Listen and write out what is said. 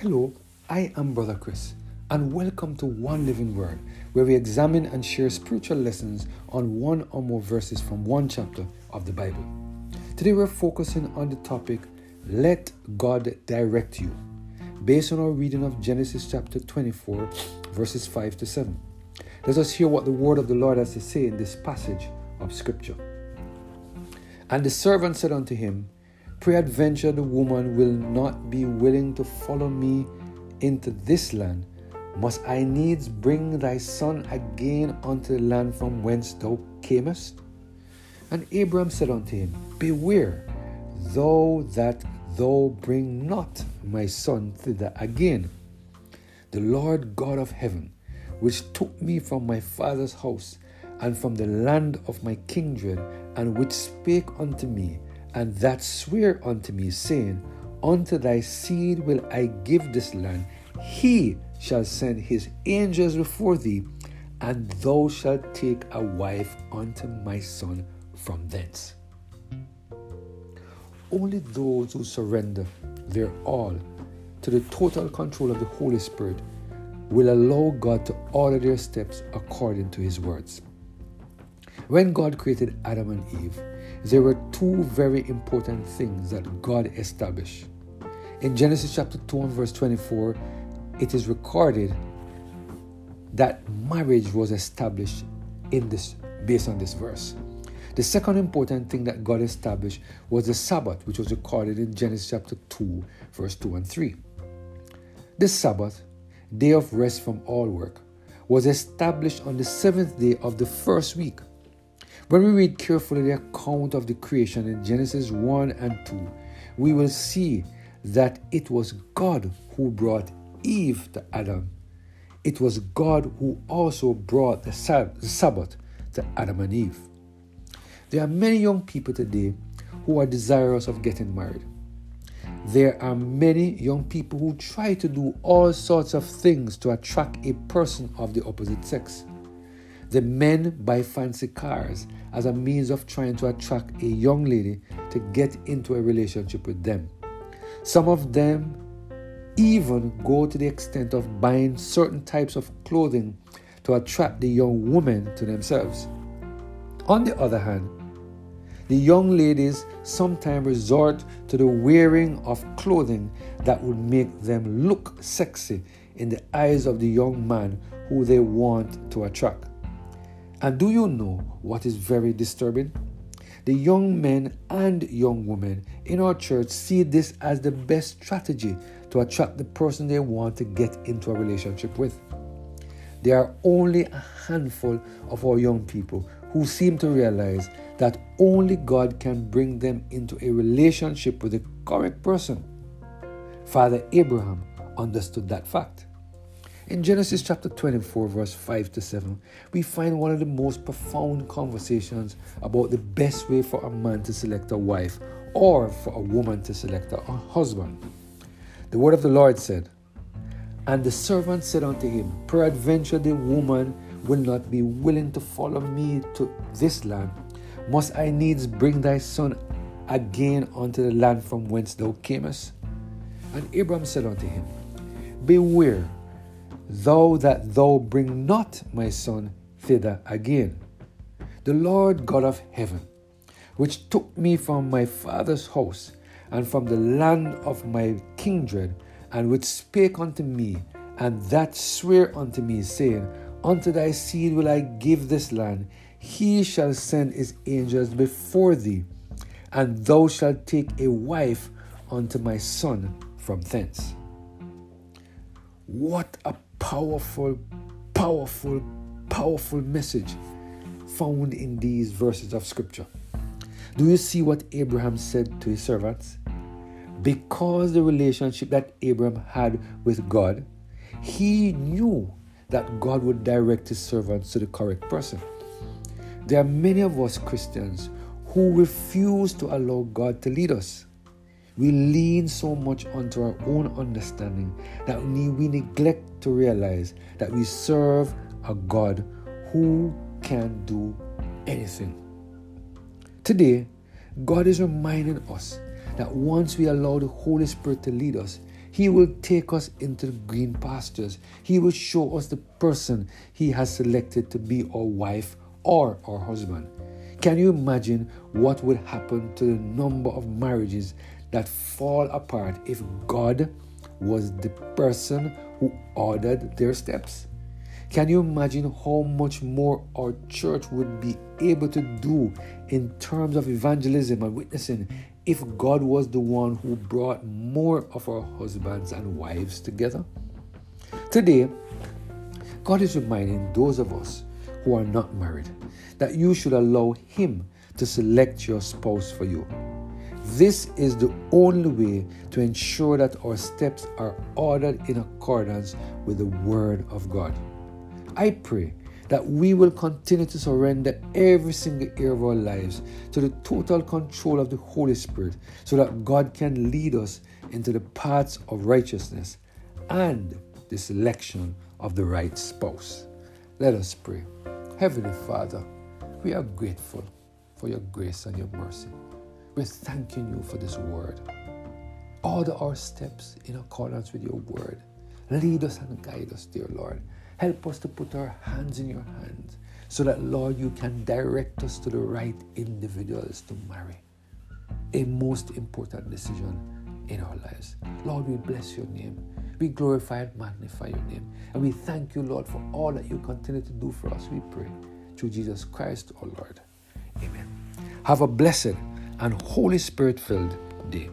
Hello, I am Brother Chris, and welcome to One Living Word, where we examine and share spiritual lessons on one or more verses from one chapter of the Bible. Today we're focusing on the topic Let God Direct You, based on our reading of Genesis chapter 24, verses 5 to 7. Let us hear what the word of the Lord has to say in this passage of Scripture. And the servant said unto him, Peradventure the woman will not be willing to follow me into this land. Must I needs bring thy son again unto the land from whence thou camest? And Abram said unto him, Beware, thou that thou bring not my son thither again. The Lord God of heaven, which took me from my father's house and from the land of my kindred, and which spake unto me, and that swear unto me, saying, Unto thy seed will I give this land. He shall send his angels before thee, and thou shalt take a wife unto my son from thence. Only those who surrender their all to the total control of the Holy Spirit will allow God to order their steps according to his words. When God created Adam and Eve, there were two very important things that God established. In Genesis chapter 2 and verse 24, it is recorded that marriage was established in this based on this verse. The second important thing that God established was the Sabbath, which was recorded in Genesis chapter 2, verse 2 and 3. This Sabbath, day of rest from all work, was established on the seventh day of the first week. When we read carefully the account of the creation in Genesis 1 and 2, we will see that it was God who brought Eve to Adam. It was God who also brought the Sabbath to Adam and Eve. There are many young people today who are desirous of getting married. There are many young people who try to do all sorts of things to attract a person of the opposite sex. The men buy fancy cars as a means of trying to attract a young lady to get into a relationship with them. Some of them even go to the extent of buying certain types of clothing to attract the young woman to themselves. On the other hand, the young ladies sometimes resort to the wearing of clothing that would make them look sexy in the eyes of the young man who they want to attract. And do you know what is very disturbing? The young men and young women in our church see this as the best strategy to attract the person they want to get into a relationship with. There are only a handful of our young people who seem to realize that only God can bring them into a relationship with the correct person. Father Abraham understood that fact. In Genesis chapter 24, verse 5 to 7, we find one of the most profound conversations about the best way for a man to select a wife or for a woman to select a husband. The word of the Lord said, And the servant said unto him, Peradventure the woman will not be willing to follow me to this land. Must I needs bring thy son again unto the land from whence thou camest? And Abram said unto him, Beware thou that thou bring not my son thither again. The Lord God of heaven, which took me from my father's house and from the land of my kindred, and which spake unto me, and that swear unto me, saying, Unto thy seed will I give this land. He shall send his angels before thee, and thou shalt take a wife unto my son from thence. What a powerful, powerful, powerful message found in these verses of Scripture. Do you see what Abraham said to his servants? Because the relationship that Abraham had with God, he knew that God would direct his servants to the correct person. There are many of us Christians who refuse to allow God to lead us. We lean so much onto our own understanding that we, neglect to realize that we serve a God who can do anything. Today, God is reminding us that once we allow the Holy Spirit to lead us, He will take us into the green pastures. He will show us the person He has selected to be our wife or our husband. Can you imagine what would happen to the number of marriages that fall apart if God was the person who ordered their steps? Can you imagine how much more our church would be able to do in terms of evangelism and witnessing if God was the one who brought more of our husbands and wives together? Today, God is reminding those of us who are not married that you should allow Him to select your spouse for you. This is the only way to ensure that our steps are ordered in accordance with the Word of God. I pray that we will continue to surrender every single area of our lives to the total control of the Holy Spirit so that God can lead us into the paths of righteousness and the selection of the right spouse. Let us pray. Heavenly Father, we are grateful for your grace and your mercy. We're thanking you for this word. Order our steps in accordance with your word. Lead us and guide us, dear Lord. Help us to put our hands in your hands so that, Lord, you can direct us to the right individuals to marry. A most important decision in our lives. Lord, we bless your name. We glorify and magnify your name. And we thank you, Lord, for all that you continue to do for us. We pray through Jesus Christ, our Lord. Amen. Have a blessed and Holy Spirit filled day.